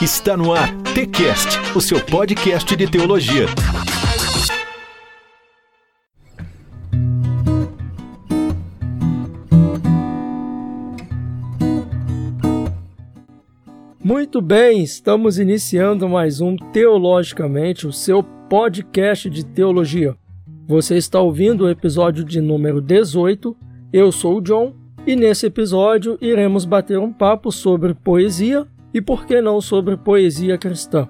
Está no ar TCast, o seu podcast de teologia. Muito bem, estamos iniciando mais um Teologicamente, o seu podcast de teologia. Você está ouvindo o episódio de número 18. Eu sou o John e nesse episódio iremos bater um papo sobre poesia e por que não sobre poesia cristã.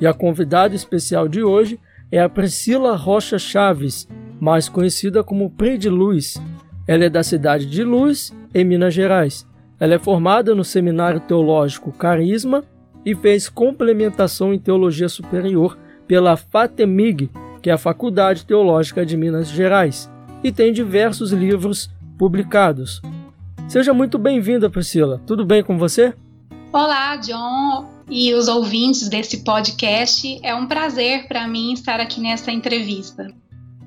E a convidada especial de hoje é a Priscila Rocha Chaves, mais conhecida como Pri de Luz. Ela é da cidade de Luz, em Minas Gerais. Ela é formada no Seminário Teológico Carisma e fez complementação em Teologia Superior pela FATEMIG, que é a Faculdade Teológica de Minas Gerais, e tem diversos livros publicados. Seja muito bem-vinda, Priscila. Tudo bem com você? Olá, John e os ouvintes desse podcast. É um prazer para mim estar aqui nessa entrevista.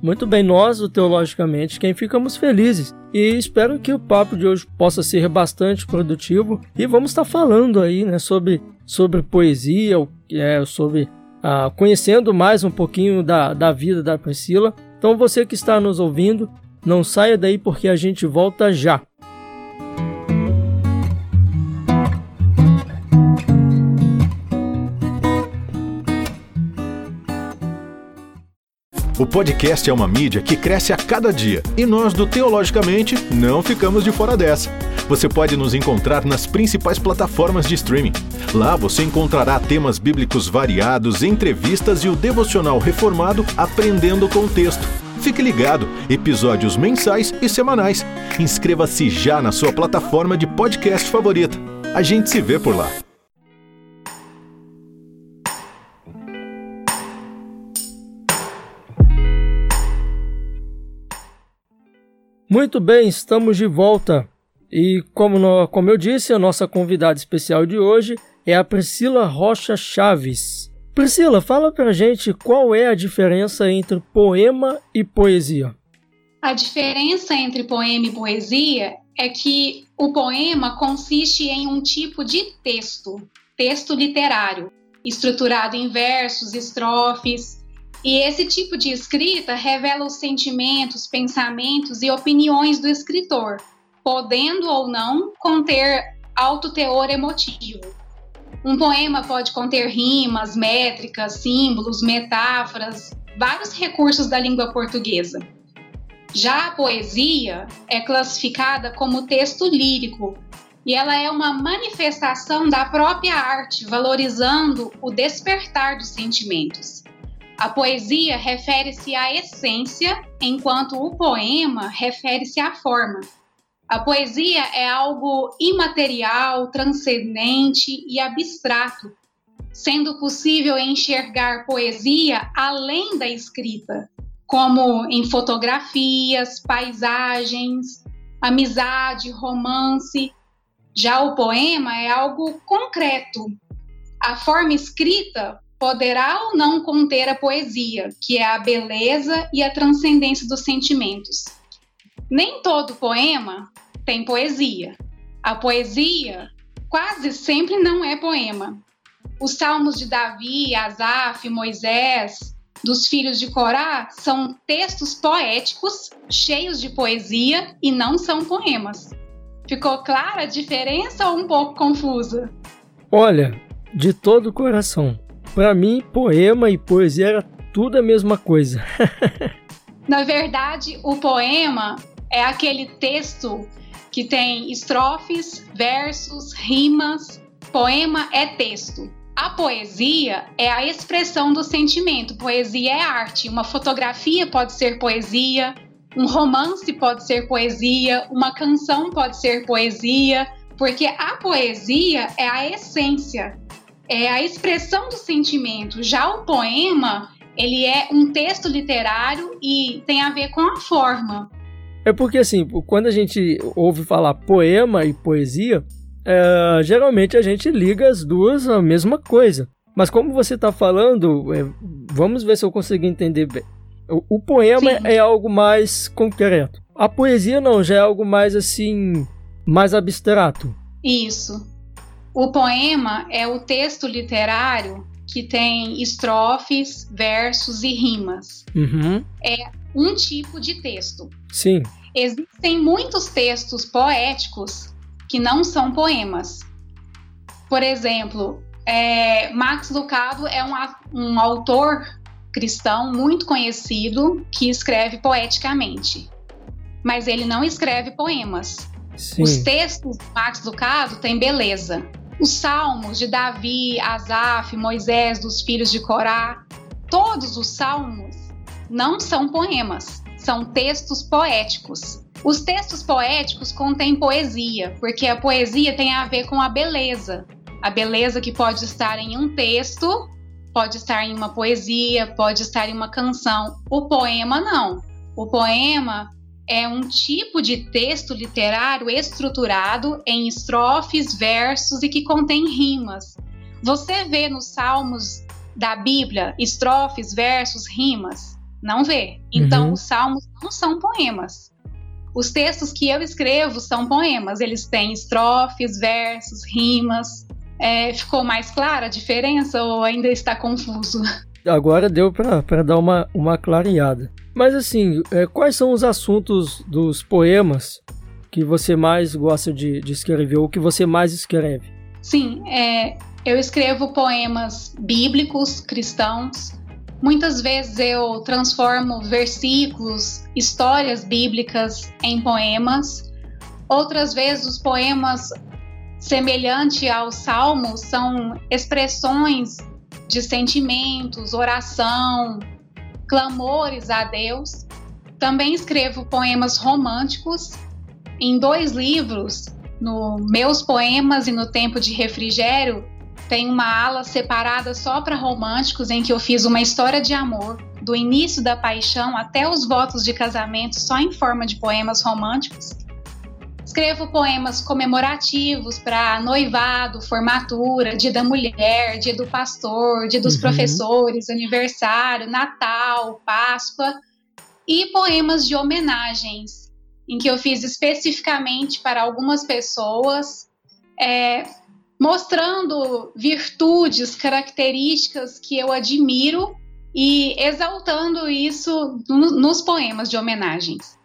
Muito bem, nós, o Teologicamente, quem ficamos felizes e espero que o papo de hoje possa ser bastante produtivo e vamos estar falando aí, né, sobre, sobre poesia, é, sobre ah, conhecendo mais um pouquinho da, da vida da Priscila. Então você que está nos ouvindo, não saia daí porque a gente volta já. O podcast é uma mídia que cresce a cada dia e nós do Teologicamente não ficamos de fora dessa. Você pode nos encontrar nas principais plataformas de streaming. Lá você encontrará temas bíblicos variados, entrevistas e o devocional reformado Aprendendo com o Texto. Fique ligado, episódios mensais e semanais. Inscreva-se já na sua plataforma de podcast favorita. A gente se vê por lá. Muito bem, estamos de volta. E como, no, como eu disse, a nossa convidada especial de hoje é a Priscila Rocha Chaves. Priscila, fala pra gente qual é a diferença entre poema e poesia. A diferença entre poema e poesia é que o poema consiste em um tipo de texto, texto literário, estruturado em versos, estrofes, e esse tipo de escrita revela os sentimentos, pensamentos e opiniões do escritor, podendo ou não conter alto teor emotivo. Um poema pode conter rimas, métricas, símbolos, metáforas, vários recursos da língua portuguesa. Já a poesia é classificada como texto lírico e ela é uma manifestação da própria arte, valorizando o despertar dos sentimentos. A poesia refere-se à essência, enquanto o poema refere-se à forma. A poesia é algo imaterial, transcendente e abstrato, sendo possível enxergar poesia além da escrita, como em fotografias, paisagens, amizade, romance. Já o poema é algo concreto. A forma escrita poderá ou não conter a poesia, que é a beleza e a transcendência dos sentimentos. Nem todo poema tem poesia. A poesia quase sempre não é poema. Os salmos de Davi, Asaf, Moisés, dos filhos de Corá são textos poéticos, cheios de poesia e não são poemas. Ficou clara a diferença ou um pouco confusa? Olha, de todo o coração. Para mim, poema e poesia era tudo a mesma coisa. Na verdade, o poema é aquele texto que tem estrofes, versos, rimas. Poema é texto. A poesia é a expressão do sentimento. Poesia é arte. Uma fotografia pode ser poesia, um romance pode ser poesia, uma canção pode ser poesia, porque a poesia é a essência é a expressão do sentimento. Já o poema, ele é um texto literário e tem a ver com a forma. É porque assim, quando a gente ouve falar poema e poesia, é, geralmente a gente liga as duas à mesma coisa. Mas como você está falando, é, vamos ver se eu consigo entender bem. O, o poema Sim. é algo mais concreto. A poesia não, já é algo mais assim, mais abstrato. Isso. O poema é o texto literário que tem estrofes, versos e rimas. Uhum. É um tipo de texto. Sim. Existem muitos textos poéticos que não são poemas. Por exemplo, é, Max Lucado é um, um autor cristão muito conhecido que escreve poeticamente, mas ele não escreve poemas. Sim. Os textos de Max Lucado têm beleza. Os salmos de Davi, Asaf, Moisés, dos filhos de Corá, todos os salmos não são poemas, são textos poéticos. Os textos poéticos contêm poesia, porque a poesia tem a ver com a beleza. A beleza que pode estar em um texto, pode estar em uma poesia, pode estar em uma canção. O poema não. O poema é um tipo de texto literário estruturado em estrofes, versos e que contém rimas. Você vê nos salmos da Bíblia estrofes, versos, rimas? Não vê. Então, Uhum. os salmos não são poemas. Os textos que eu escrevo são poemas. Eles têm estrofes, versos, rimas. É, ficou mais clara a diferença ou ainda está confuso? Agora deu para dar uma, uma clareada. Mas assim, é, quais são os assuntos dos poemas que você mais gosta de, de escrever ou que você mais escreve? Sim, é, eu escrevo poemas bíblicos, cristãos. Muitas vezes eu transformo versículos, histórias bíblicas em poemas. Outras vezes os poemas semelhante aos salmos são expressões de sentimentos, oração, clamores a Deus. Também escrevo poemas românticos em dois livros, no Meus Poemas e no Tempo de Refrigério, tem uma ala separada só para românticos em que eu fiz uma história de amor, do início da paixão até os votos de casamento, só em forma de poemas românticos. Escrevo poemas comemorativos para noivado, formatura, dia da mulher, dia do pastor, dia dos Uhum. professores, aniversário, Natal, Páscoa. E poemas de homenagens, em que eu fiz especificamente para algumas pessoas, é, mostrando virtudes, características que eu admiro e exaltando isso no- nos poemas de homenagens.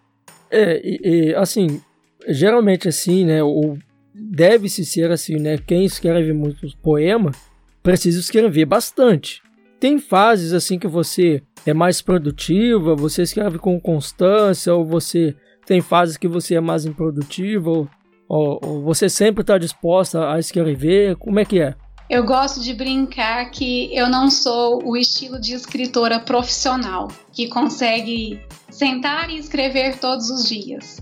É, e, e, assim, geralmente assim, né, ou deve-se ser assim, né, quem escreve muitos poemas precisa escrever bastante. Tem fases assim que você é mais produtiva, você escreve com constância, ou você tem fases que você é mais improdutiva, ou, ou, ou você sempre está disposta a escrever, como é que é? Eu gosto de brincar que eu não sou o estilo de escritora profissional que consegue sentar e escrever todos os dias.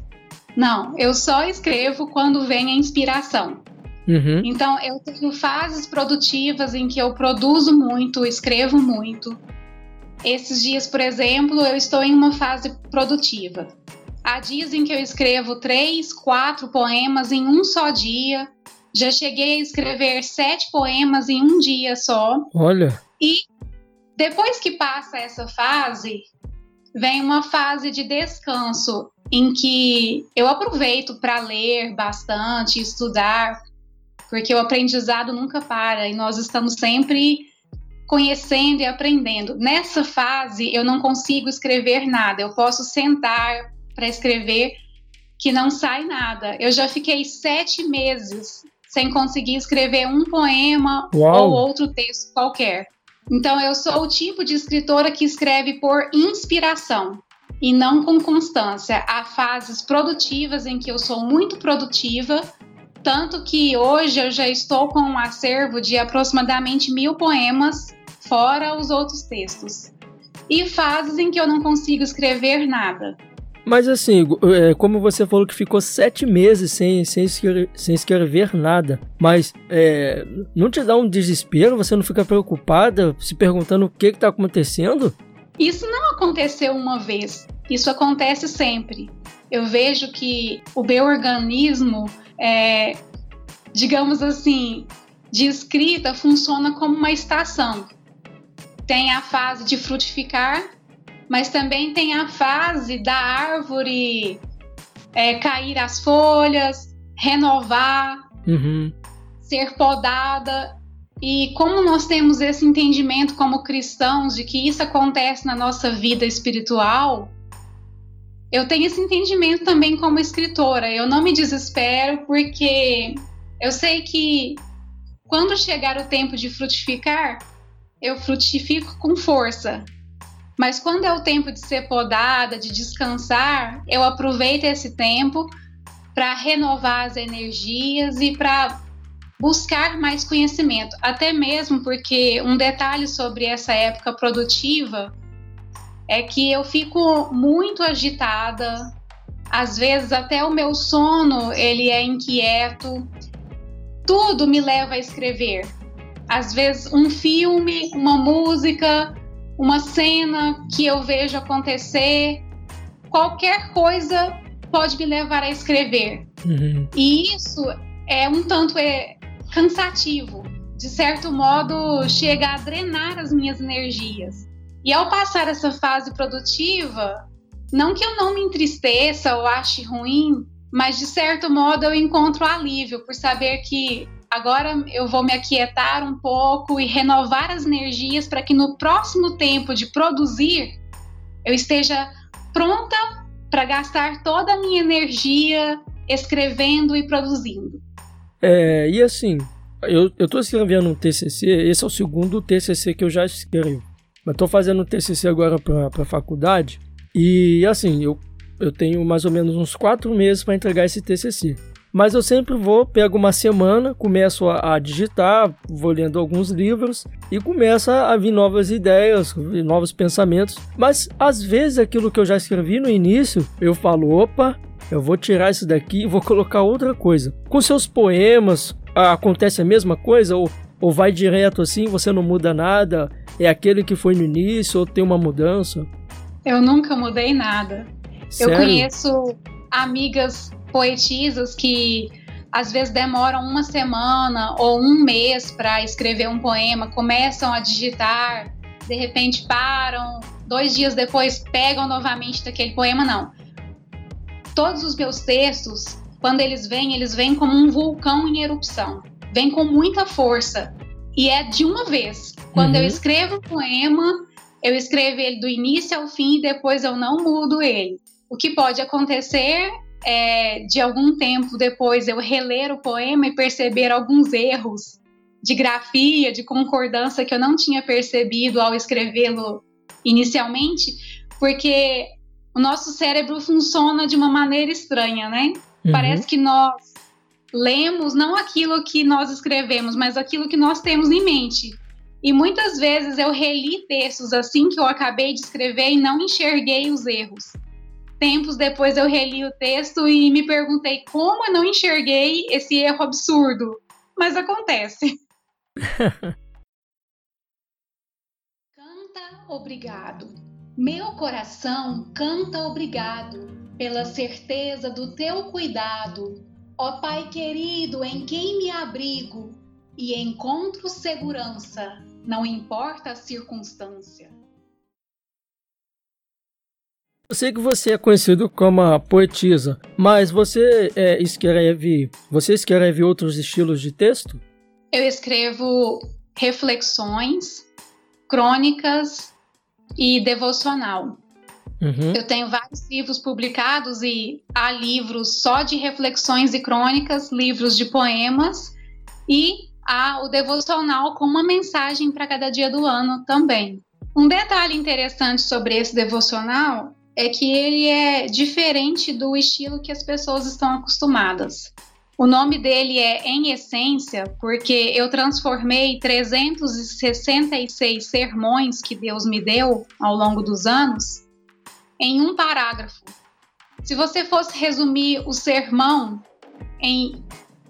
Não, eu só escrevo quando vem a inspiração. Uhum. Então, eu tenho fases produtivas em que eu produzo muito, escrevo muito. Esses dias, por exemplo, eu estou em uma fase produtiva. Há dias em que eu escrevo três, quatro poemas em um só dia. Já cheguei a escrever sete poemas em um dia só. Olha, Depois que passa essa fase, vem uma fase de descanso em que eu aproveito para ler bastante, estudar, porque o aprendizado nunca para e nós estamos sempre conhecendo e aprendendo. Nessa fase, eu não consigo escrever nada, eu posso sentar para escrever que não sai nada. Eu já fiquei sete meses sem conseguir escrever um poema Uau. ou outro texto qualquer. Então, eu sou o tipo de escritora que escreve por inspiração e não com constância. Há fases produtivas em que eu sou muito produtiva, tanto que hoje eu já estou com um acervo de aproximadamente mil poemas, fora os outros textos. E fases em que eu não consigo escrever nada. Mas assim, é, como você falou que ficou sete meses sem, sem, escrever, sem escrever nada, mas é, não te dá um desespero? Você não fica preocupada, se perguntando o que está acontecendo? Isso não aconteceu uma vez, isso acontece sempre. Eu vejo que o meu organismo, é, digamos assim, de escrita funciona como uma estação. Tem a fase de frutificar, mas também tem a fase da árvore é, cair as folhas, renovar, Uhum. ser podada. E como nós temos esse entendimento como cristãos de que isso acontece na nossa vida espiritual, eu tenho esse entendimento também como escritora. Eu não me desespero porque eu sei que quando chegar o tempo de frutificar, eu frutifico com força. Mas quando é o tempo de ser podada, de descansar, eu aproveito esse tempo para renovar as energias e para buscar mais conhecimento. Até mesmo porque um detalhe sobre essa época produtiva é que eu fico muito agitada, às vezes até o meu sono ele é inquieto. Tudo me leva a escrever. Às vezes um filme, uma música, uma cena que eu vejo acontecer, qualquer coisa pode me levar a escrever. Uhum. E isso é um tanto é cansativo. De certo modo, chega a drenar as minhas energias. E ao passar essa fase produtiva, não que eu não me entristeça ou ache ruim, mas de certo modo eu encontro alívio por saber que agora eu vou me aquietar um pouco e renovar as energias para que no próximo tempo de produzir eu esteja pronta para gastar toda a minha energia escrevendo e produzindo. É, e assim, eu, estou escrevendo um TCC, esse é o segundo TCC que eu já escrevo. Mas estou fazendo um TCC agora para a faculdade e assim, eu, eu tenho mais ou menos uns quatro meses para entregar esse TCC. Mas eu sempre vou, pego uma semana, começo a, a, digitar, vou lendo alguns livros e começa a vir novas ideias, novos pensamentos. Mas às vezes aquilo que eu já escrevi no início, eu falo, opa, eu vou tirar isso daqui e vou colocar outra coisa. Com seus poemas, acontece a mesma coisa? Ou, ou vai direto assim, você não muda nada? É aquele que foi no início ou tem uma mudança? Eu nunca mudei nada. Sério? Eu conheço amigas poetisas que às vezes demoram uma semana ou um mês para escrever um poema, começam a digitar, de repente param, dois dias depois pegam novamente daquele poema. Não. Todos os meus textos quando eles vêm, eles vêm como um vulcão em erupção. Vem com muita força. E é de uma vez. Quando uhum. eu escrevo um poema, eu escrevo ele do início ao fim e depois eu não mudo ele. O que pode acontecer é de algum tempo depois eu reler o poema e perceber alguns erros de grafia, de concordância que eu não tinha percebido ao escrevê-lo inicialmente, porque o nosso cérebro funciona de uma maneira estranha, né? Uhum. Parece que nós lemos não aquilo que nós escrevemos, mas aquilo que nós temos em mente. E muitas vezes eu reli textos assim que eu acabei de escrever e não enxerguei os erros. Tempos depois eu reli o texto e me perguntei como eu não enxerguei esse erro absurdo. Mas acontece. canta obrigado. Meu coração canta obrigado pela certeza do teu cuidado, ó Pai querido, em quem me abrigo e encontro segurança, não importa a circunstância. Eu sei que você é conhecido como a poetisa, mas você é, escreve, você escreve outros estilos de texto? Eu escrevo reflexões, crônicas e devocional. Uhum. Eu tenho vários livros publicados e há livros só de reflexões e crônicas, livros de poemas e há o devocional com uma mensagem para cada dia do ano também. Um detalhe interessante sobre esse devocional é que ele é diferente do estilo que as pessoas estão acostumadas. O nome dele é Em Essência, porque eu transformei 366 sermões que Deus me deu ao longo dos anos em um parágrafo. Se você fosse resumir o sermão em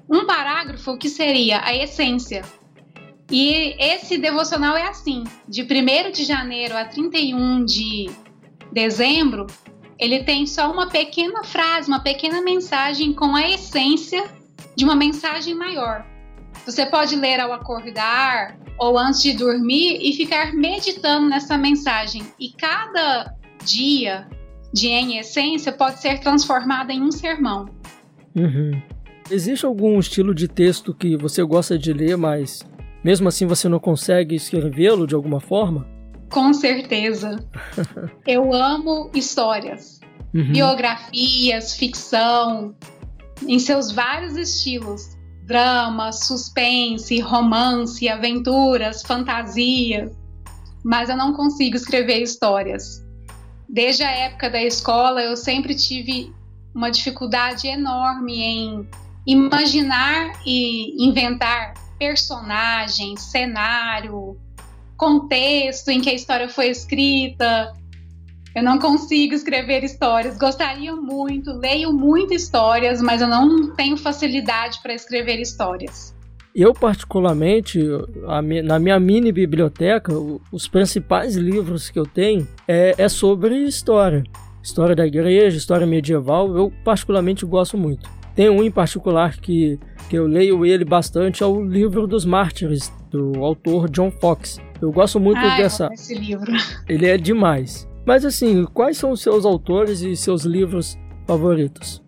um parágrafo, o que seria a essência? E esse devocional é assim: de 1 de janeiro a 31 de dezembro, ele tem só uma pequena frase, uma pequena mensagem com a essência de uma mensagem maior. Você pode ler ao acordar ou antes de dormir e ficar meditando nessa mensagem. E cada dia de Em Essência pode ser transformada em um sermão. Uhum. Existe algum estilo de texto que você gosta de ler, mas mesmo assim você não consegue escrevê-lo de alguma forma? Com certeza. Eu amo histórias, uhum. biografias, ficção, em seus vários estilos: drama, suspense, romance, aventuras, fantasia. Mas eu não consigo escrever histórias. Desde a época da escola, eu sempre tive uma dificuldade enorme em imaginar e inventar personagens, cenário, contexto em que a história foi escrita. Eu não consigo escrever histórias. Gostaria muito, leio muito histórias, mas eu não tenho facilidade para escrever histórias. Eu, particularmente, na minha mini biblioteca, os principais livros que eu tenho é, é sobre história. História da igreja, história medieval, eu particularmente gosto muito. Tem um em particular que, que eu leio ele bastante, é o Livro dos Mártires, do autor John Fox. Eu gosto muito ah, dessa. Esse livro. Ele é demais. Mas assim, quais são os seus autores e seus livros favoritos?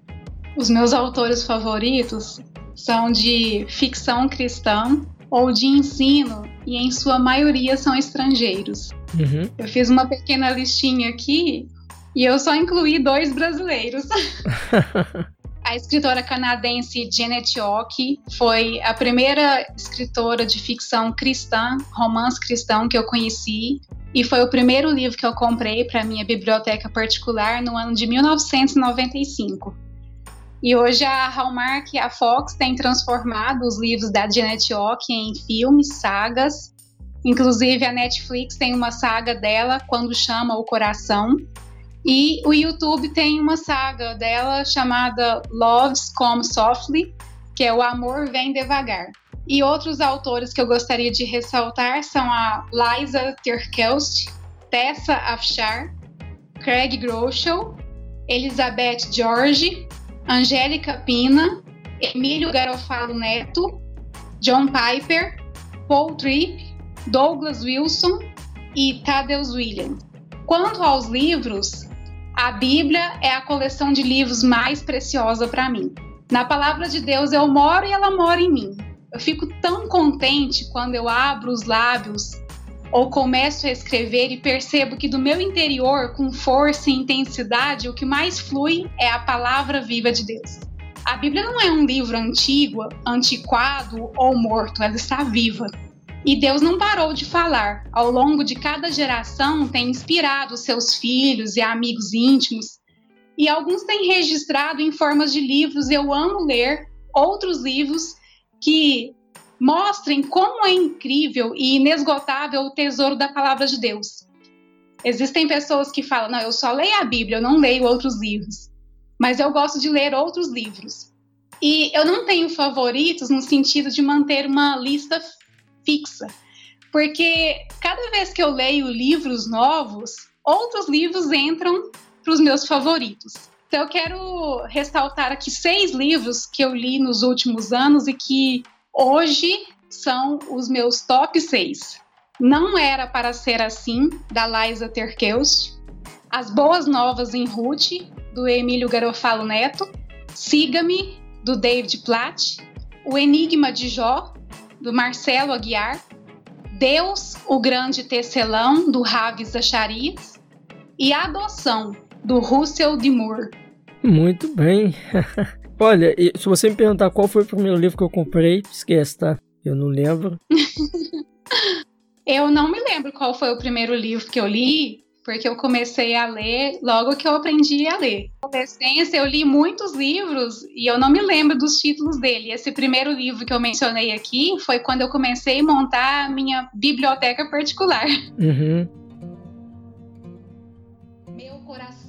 Os meus autores favoritos são de ficção cristã ou de ensino, e em sua maioria são estrangeiros. Uhum. Eu fiz uma pequena listinha aqui e eu só incluí dois brasileiros. A escritora canadense Janet Ock foi a primeira escritora de ficção cristã, romance cristão que eu conheci, e foi o primeiro livro que eu comprei para minha biblioteca particular no ano de 1995. E hoje a Hallmark e a Fox têm transformado os livros da Janet Ock em filmes, sagas. Inclusive a Netflix tem uma saga dela, Quando Chama o Coração, e o YouTube tem uma saga dela chamada Loves Come Softly, que é O Amor Vem Devagar. E outros autores que eu gostaria de ressaltar são a Liza Terkelst, Tessa Afshar, Craig Groeschel, Elizabeth George, Angélica Pina, Emílio Garofalo Neto, John Piper, Paul Tripp, Douglas Wilson e Tadeusz William. Quanto aos livros, a Bíblia é a coleção de livros mais preciosa para mim. Na palavra de Deus eu moro e ela mora em mim. Eu fico tão contente quando eu abro os lábios ou começo a escrever e percebo que do meu interior, com força e intensidade, o que mais flui é a palavra viva de Deus. A Bíblia não é um livro antigo, antiquado ou morto, ela está viva. E Deus não parou de falar. Ao longo de cada geração, tem inspirado seus filhos e amigos íntimos. E alguns têm registrado em formas de livros. Eu amo ler outros livros que mostrem como é incrível e inesgotável o tesouro da palavra de Deus. Existem pessoas que falam: não, eu só leio a Bíblia, eu não leio outros livros. Mas eu gosto de ler outros livros. E eu não tenho favoritos no sentido de manter uma lista fixa. Porque cada vez que eu leio livros novos, outros livros entram para os meus favoritos. Então eu quero ressaltar aqui seis livros que eu li nos últimos anos e que hoje são os meus top seis. Não Era Para Ser Assim, da Liza Terkeus. As Boas Novas em Ruth, do Emílio Garofalo Neto. Siga-me, do David Platt. O Enigma de Jó, do Marcelo Aguiar, Deus, o Grande Tecelão, do Ravi Zacharias, e A Adoção, do Russell de Moore. Muito bem. Olha, se você me perguntar qual foi o primeiro livro que eu comprei, esquece, tá? Eu não lembro. eu não me lembro qual foi o primeiro livro que eu li, porque eu comecei a ler logo que eu aprendi a ler. Na adolescência, eu li muitos livros e eu não me lembro dos títulos dele. Esse primeiro livro que eu mencionei aqui foi quando eu comecei a montar a minha biblioteca particular. Uhum.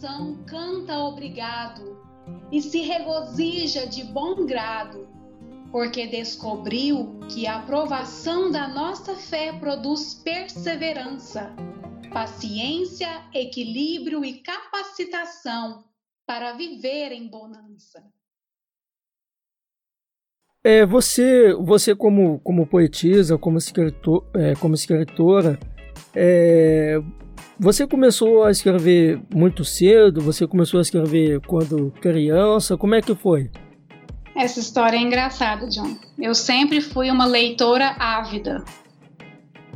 Coração canta obrigado e se regozija de bom grado, porque descobriu que a aprovação da nossa fé produz perseverança paciência, equilíbrio e capacitação para viver em bonança. É, você, você como, como poetisa, como, escritor, é, como escritora, é, você começou a escrever muito cedo? Você começou a escrever quando criança? Como é que foi? Essa história é engraçada, John. Eu sempre fui uma leitora ávida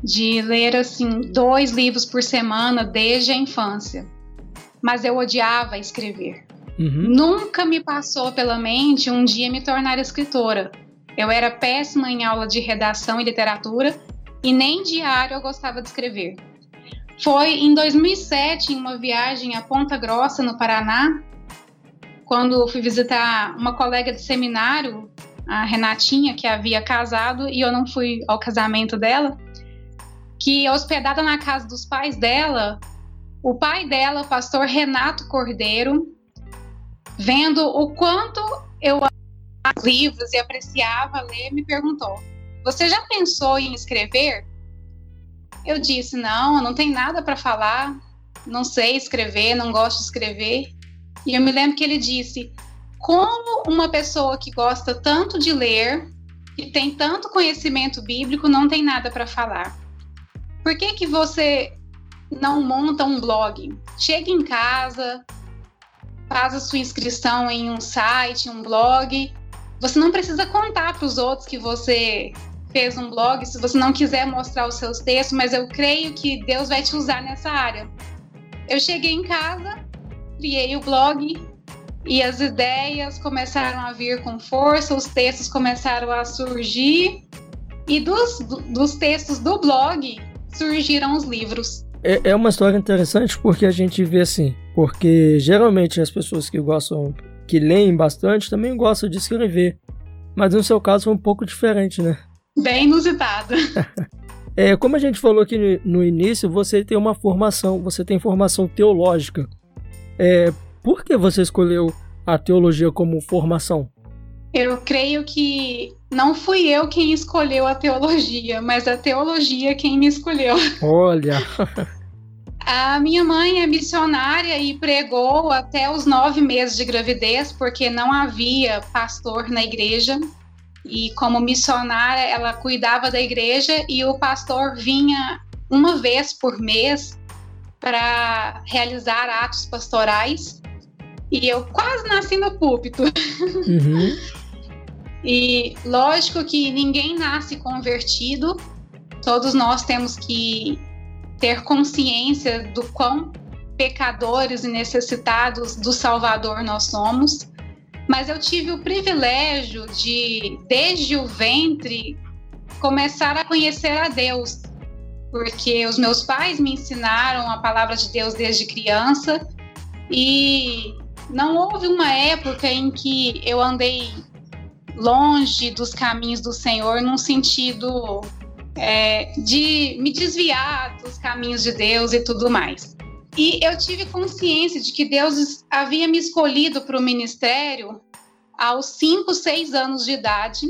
de ler assim dois livros por semana desde a infância. Mas eu odiava escrever. Uhum. Nunca me passou pela mente um dia me tornar escritora. Eu era péssima em aula de redação e literatura e nem diário eu gostava de escrever. Foi em 2007, em uma viagem a Ponta Grossa, no Paraná, quando fui visitar uma colega de seminário, a Renatinha, que havia casado e eu não fui ao casamento dela que hospedada na casa dos pais dela, o pai dela, o pastor Renato Cordeiro, vendo o quanto eu amava livros e apreciava ler, me perguntou: Você já pensou em escrever? Eu disse: Não, não tem nada para falar, não sei escrever, não gosto de escrever. E eu me lembro que ele disse: Como uma pessoa que gosta tanto de ler, e tem tanto conhecimento bíblico, não tem nada para falar? Por que, que você não monta um blog? Chega em casa, faz a sua inscrição em um site, um blog. Você não precisa contar para os outros que você fez um blog se você não quiser mostrar os seus textos, mas eu creio que Deus vai te usar nessa área. Eu cheguei em casa, criei o blog e as ideias começaram a vir com força, os textos começaram a surgir. E dos, dos textos do blog, surgiram os livros. É, é uma história interessante porque a gente vê assim, porque geralmente as pessoas que gostam, que leem bastante, também gostam de escrever. Mas no seu caso foi um pouco diferente, né? Bem inusitado. é, como a gente falou aqui no início, você tem uma formação, você tem formação teológica. É, por que você escolheu a teologia como formação? Eu creio que não fui eu quem escolheu a teologia, mas a teologia quem me escolheu. Olha! A minha mãe é missionária e pregou até os nove meses de gravidez, porque não havia pastor na igreja. E como missionária, ela cuidava da igreja e o pastor vinha uma vez por mês para realizar atos pastorais. E eu quase nasci no púlpito. Uhum. E lógico que ninguém nasce convertido, todos nós temos que ter consciência do quão pecadores e necessitados do Salvador nós somos. Mas eu tive o privilégio de, desde o ventre, começar a conhecer a Deus, porque os meus pais me ensinaram a palavra de Deus desde criança e não houve uma época em que eu andei longe dos caminhos do Senhor, num sentido é, de me desviar dos caminhos de Deus e tudo mais. E eu tive consciência de que Deus havia me escolhido para o ministério aos 5, 6 anos de idade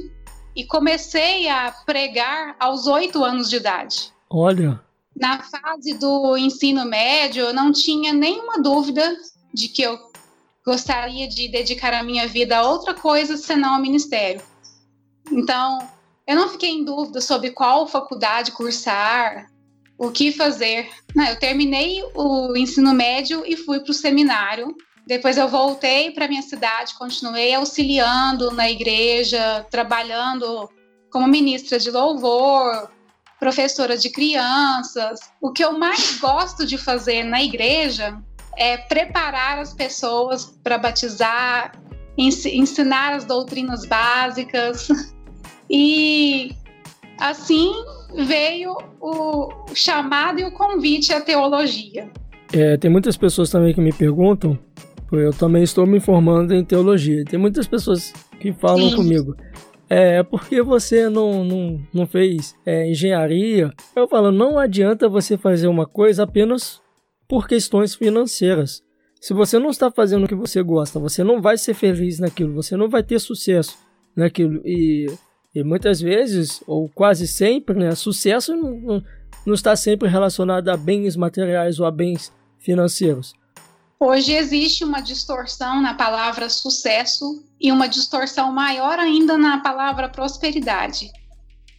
e comecei a pregar aos 8 anos de idade. Olha! Na fase do ensino médio, eu não tinha nenhuma dúvida de que eu gostaria de dedicar a minha vida a outra coisa senão ao ministério. Então, eu não fiquei em dúvida sobre qual faculdade cursar, o que fazer. Não, eu terminei o ensino médio e fui para o seminário. Depois eu voltei para minha cidade, continuei auxiliando na igreja, trabalhando como ministra de louvor, professora de crianças. O que eu mais gosto de fazer na igreja é preparar as pessoas para batizar, ensinar as doutrinas básicas. E assim veio o chamado e o convite à teologia. É, tem muitas pessoas também que me perguntam, eu também estou me formando em teologia. Tem muitas pessoas que falam Sim. comigo. É, porque você não, não, não fez é, engenharia? Eu falo, não adianta você fazer uma coisa apenas por questões financeiras. Se você não está fazendo o que você gosta, você não vai ser feliz naquilo, você não vai ter sucesso naquilo. E, e muitas vezes, ou quase sempre, né, sucesso não, não, não está sempre relacionado a bens materiais ou a bens financeiros. Hoje existe uma distorção na palavra sucesso e uma distorção maior ainda na palavra prosperidade.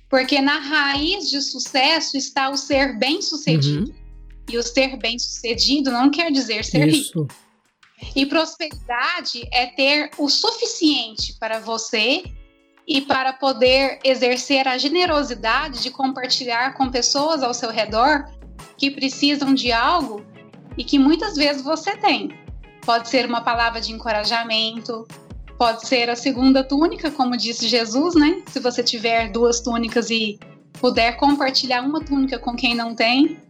Porque na raiz de sucesso está o ser bem-sucedido. Uhum. E o ser bem-sucedido não quer dizer ser Isso. rico. E prosperidade é ter o suficiente para você e para poder exercer a generosidade de compartilhar com pessoas ao seu redor que precisam de algo e que muitas vezes você tem. Pode ser uma palavra de encorajamento, pode ser a segunda túnica, como disse Jesus, né? Se você tiver duas túnicas e puder compartilhar uma túnica com quem não tem.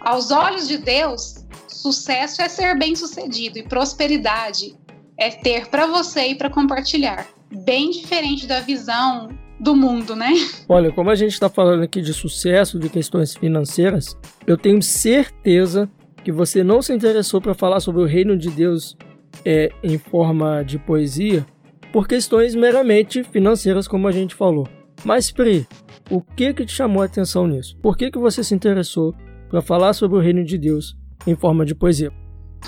Aos olhos de Deus, sucesso é ser bem-sucedido e prosperidade é ter para você e para compartilhar. Bem diferente da visão do mundo, né? Olha, como a gente está falando aqui de sucesso, de questões financeiras, eu tenho certeza que você não se interessou para falar sobre o reino de Deus é, em forma de poesia por questões meramente financeiras, como a gente falou. Mas, Pri, o que que te chamou a atenção nisso? Por que, que você se interessou para falar sobre o reino de Deus em forma de poesia?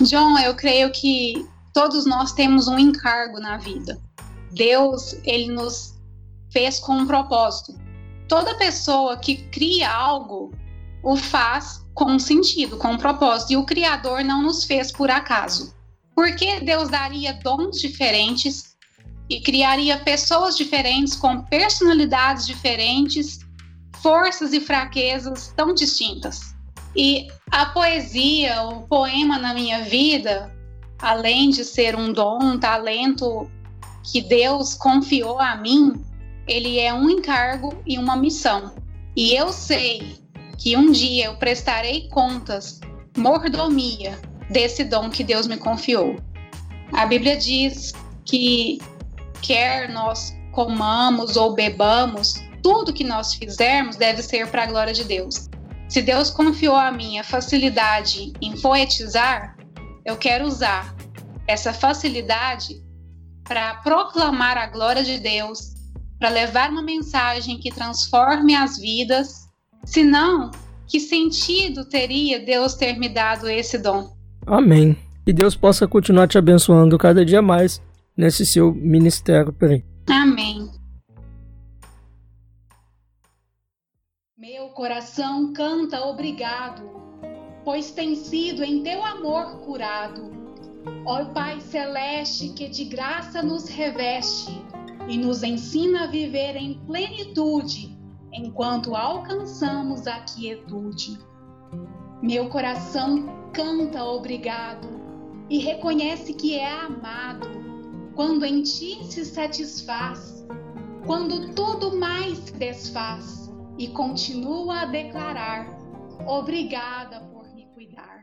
John, eu creio que todos nós temos um encargo na vida. Deus, ele nos fez com um propósito. Toda pessoa que cria algo o faz com um sentido, com um propósito. E o Criador não nos fez por acaso. Porque Deus daria dons diferentes e criaria pessoas diferentes com personalidades diferentes, forças e fraquezas tão distintas. E a poesia, o poema na minha vida, além de ser um dom, um talento que Deus confiou a mim, ele é um encargo e uma missão. E eu sei que um dia eu prestarei contas, mordomia, desse dom que Deus me confiou. A Bíblia diz que quer nós comamos ou bebamos, tudo que nós fizermos deve ser para a glória de Deus. Se Deus confiou a mim a facilidade em poetizar, eu quero usar essa facilidade para proclamar a glória de Deus, para levar uma mensagem que transforme as vidas. Senão, que sentido teria Deus ter me dado esse dom? Amém. E Deus possa continuar te abençoando cada dia mais nesse seu ministério. Peraí. Amém. Meu coração canta obrigado, pois tem sido em teu amor curado. Ó Pai celeste que de graça nos reveste e nos ensina a viver em plenitude enquanto alcançamos a quietude. Meu coração canta obrigado e reconhece que é amado quando em ti se satisfaz, quando tudo mais se desfaz e continua a declarar: Obrigada por me cuidar.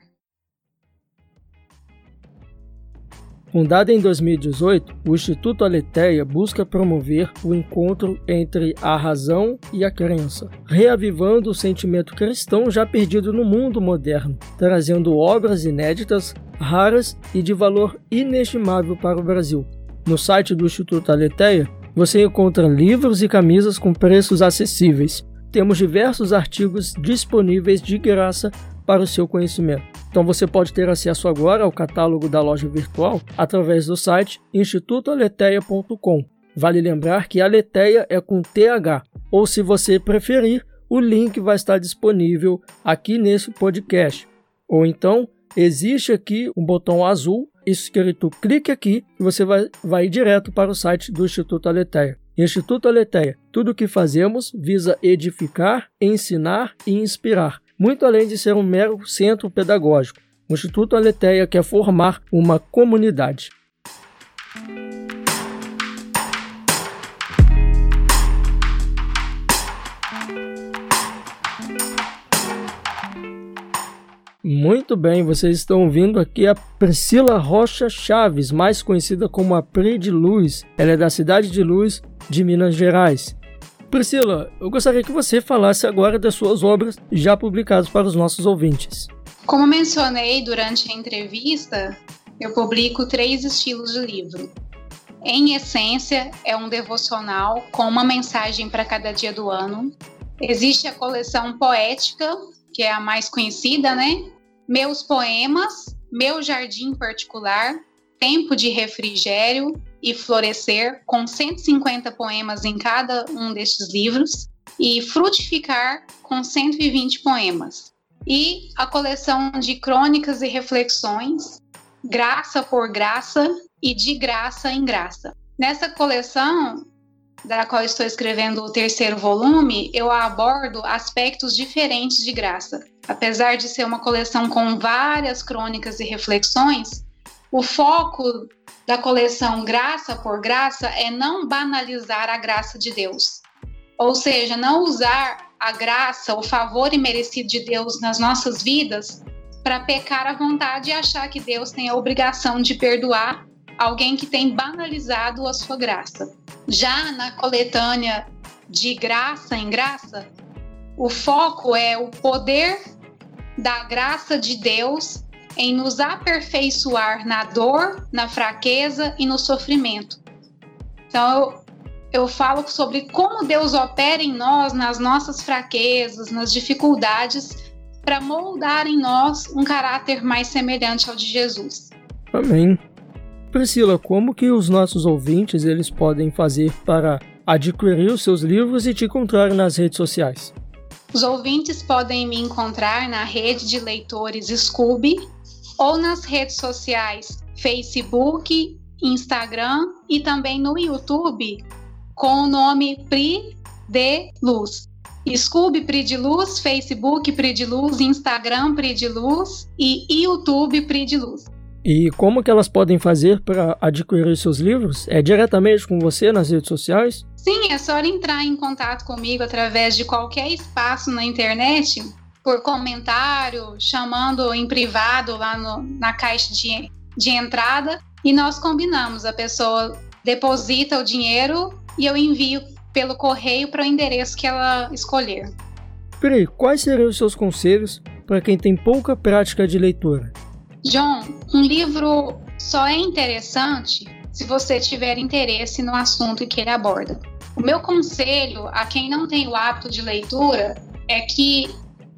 Fundada em 2018, o Instituto Aletheia busca promover o encontro entre a razão e a crença, reavivando o sentimento cristão já perdido no mundo moderno, trazendo obras inéditas, raras e de valor inestimável para o Brasil, no site do Instituto Aletheia, você encontra livros e camisas com preços acessíveis. Temos diversos artigos disponíveis de graça para o seu conhecimento. Então você pode ter acesso agora ao catálogo da loja virtual através do site institutoaleteia.com. Vale lembrar que Aleteia é com TH, ou se você preferir, o link vai estar disponível aqui nesse podcast. Ou então, existe aqui um botão azul escrito clique aqui e você vai, vai direto para o site do Instituto Aletheia. Instituto Aletheia, tudo o que fazemos visa edificar, ensinar e inspirar, muito além de ser um mero centro pedagógico. O Instituto Aletheia quer formar uma comunidade. Muito bem, vocês estão ouvindo aqui a Priscila Rocha Chaves, mais conhecida como a Pri de Luz. Ela é da cidade de Luz, de Minas Gerais. Priscila, eu gostaria que você falasse agora das suas obras já publicadas para os nossos ouvintes. Como mencionei durante a entrevista, eu publico três estilos de livro. Em essência, é um devocional com uma mensagem para cada dia do ano. Existe a coleção poética, que é a mais conhecida, né? meus poemas, meu jardim particular, tempo de refrigério e florescer, com 150 poemas em cada um destes livros, e frutificar, com 120 poemas. E a coleção de crônicas e reflexões, Graça por Graça e De Graça em Graça. Nessa coleção, da qual estou escrevendo o terceiro volume, eu abordo aspectos diferentes de graça. Apesar de ser uma coleção com várias crônicas e reflexões, o foco da coleção Graça por Graça é não banalizar a graça de Deus. Ou seja, não usar a graça, o favor imerecido de Deus nas nossas vidas para pecar à vontade e achar que Deus tem a obrigação de perdoar alguém que tem banalizado a sua graça. Já na coletânea de graça em graça, o foco é o poder da graça de Deus em nos aperfeiçoar na dor, na fraqueza e no sofrimento. Então, eu, eu falo sobre como Deus opera em nós, nas nossas fraquezas, nas dificuldades, para moldar em nós um caráter mais semelhante ao de Jesus. Amém. Priscila, como que os nossos ouvintes eles podem fazer para adquirir os seus livros e te encontrar nas redes sociais? Os ouvintes podem me encontrar na rede de leitores Scooby ou nas redes sociais Facebook, Instagram e também no YouTube com o nome Pri de Luz. Scooby Pri de Luz, Facebook Pri de Luz, Instagram Pri de Luz e YouTube Pri de Luz. E como que elas podem fazer para adquirir seus livros? É diretamente com você nas redes sociais? Sim, é só entrar em contato comigo através de qualquer espaço na internet, por comentário, chamando em privado lá no, na caixa de, de entrada, e nós combinamos. A pessoa deposita o dinheiro e eu envio pelo correio para o endereço que ela escolher. Peraí, quais seriam os seus conselhos para quem tem pouca prática de leitura? John, um livro só é interessante se você tiver interesse no assunto que ele aborda. O meu conselho a quem não tem o hábito de leitura é que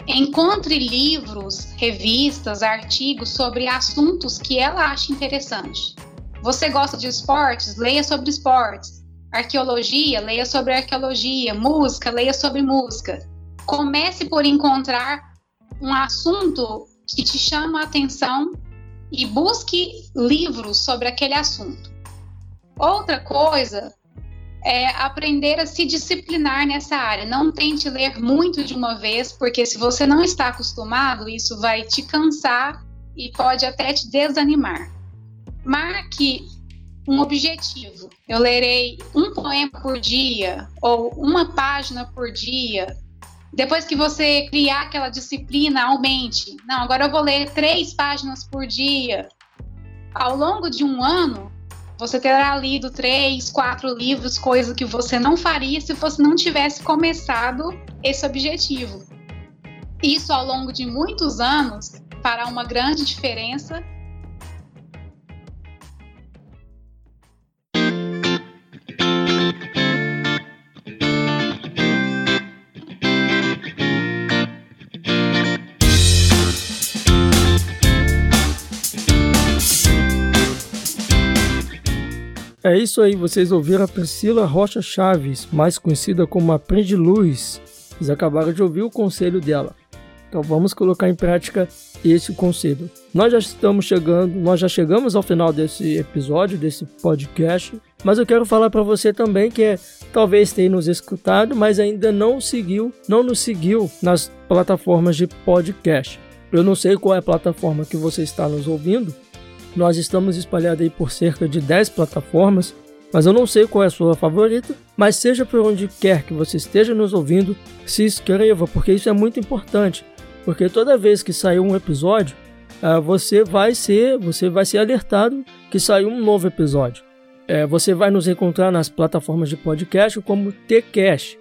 encontre livros, revistas, artigos sobre assuntos que ela acha interessante. Você gosta de esportes? Leia sobre esportes. Arqueologia? Leia sobre arqueologia. Música? Leia sobre música. Comece por encontrar um assunto que te chama a atenção e busque livros sobre aquele assunto. Outra coisa é aprender a se disciplinar nessa área. Não tente ler muito de uma vez, porque se você não está acostumado, isso vai te cansar e pode até te desanimar. Marque um objetivo. Eu lerei um poema por dia ou uma página por dia depois que você criar aquela disciplina, aumente. Não, agora eu vou ler três páginas por dia. Ao longo de um ano, você terá lido três, quatro livros, coisa que você não faria se você não tivesse começado esse objetivo. Isso ao longo de muitos anos fará uma grande diferença É isso aí, vocês ouviram a Priscila Rocha Chaves, mais conhecida como a Prende Luz. Vocês acabaram de ouvir o conselho dela. Então vamos colocar em prática esse conselho. Nós já estamos chegando, nós já chegamos ao final desse episódio, desse podcast, mas eu quero falar para você também que é, talvez tenha nos escutado, mas ainda não seguiu, não nos seguiu nas plataformas de podcast. Eu não sei qual é a plataforma que você está nos ouvindo, nós estamos espalhados aí por cerca de 10 plataformas, mas eu não sei qual é a sua favorita. Mas seja por onde quer que você esteja nos ouvindo, se inscreva, porque isso é muito importante. Porque toda vez que sair um episódio, uh, você vai ser, você vai ser alertado que saiu um novo episódio. É, você vai nos encontrar nas plataformas de podcast como Tcast.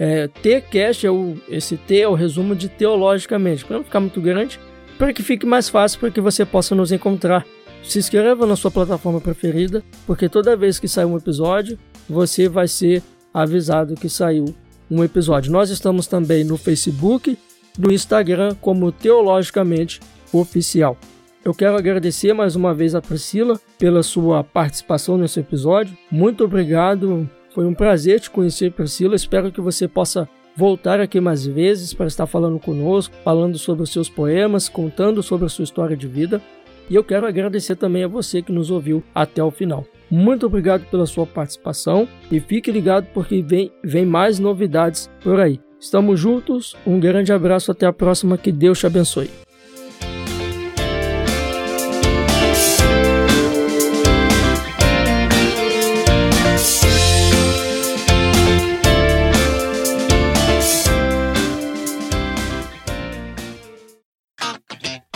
É, Tcast é o, esse T é o resumo de teologicamente, para não ficar muito grande, para que fique mais fácil para que você possa nos encontrar se inscreva na sua plataforma preferida, porque toda vez que sair um episódio, você vai ser avisado que saiu um episódio. Nós estamos também no Facebook, no Instagram como Teologicamente Oficial. Eu quero agradecer mais uma vez a Priscila pela sua participação nesse episódio. Muito obrigado. Foi um prazer te conhecer, Priscila. Espero que você possa voltar aqui mais vezes para estar falando conosco, falando sobre os seus poemas, contando sobre a sua história de vida. E eu quero agradecer também a você que nos ouviu até o final. Muito obrigado pela sua participação e fique ligado porque vem, vem mais novidades por aí. Estamos juntos, um grande abraço, até a próxima, que Deus te abençoe.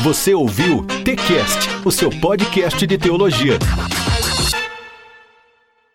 Você ouviu TCast, o seu podcast de teologia.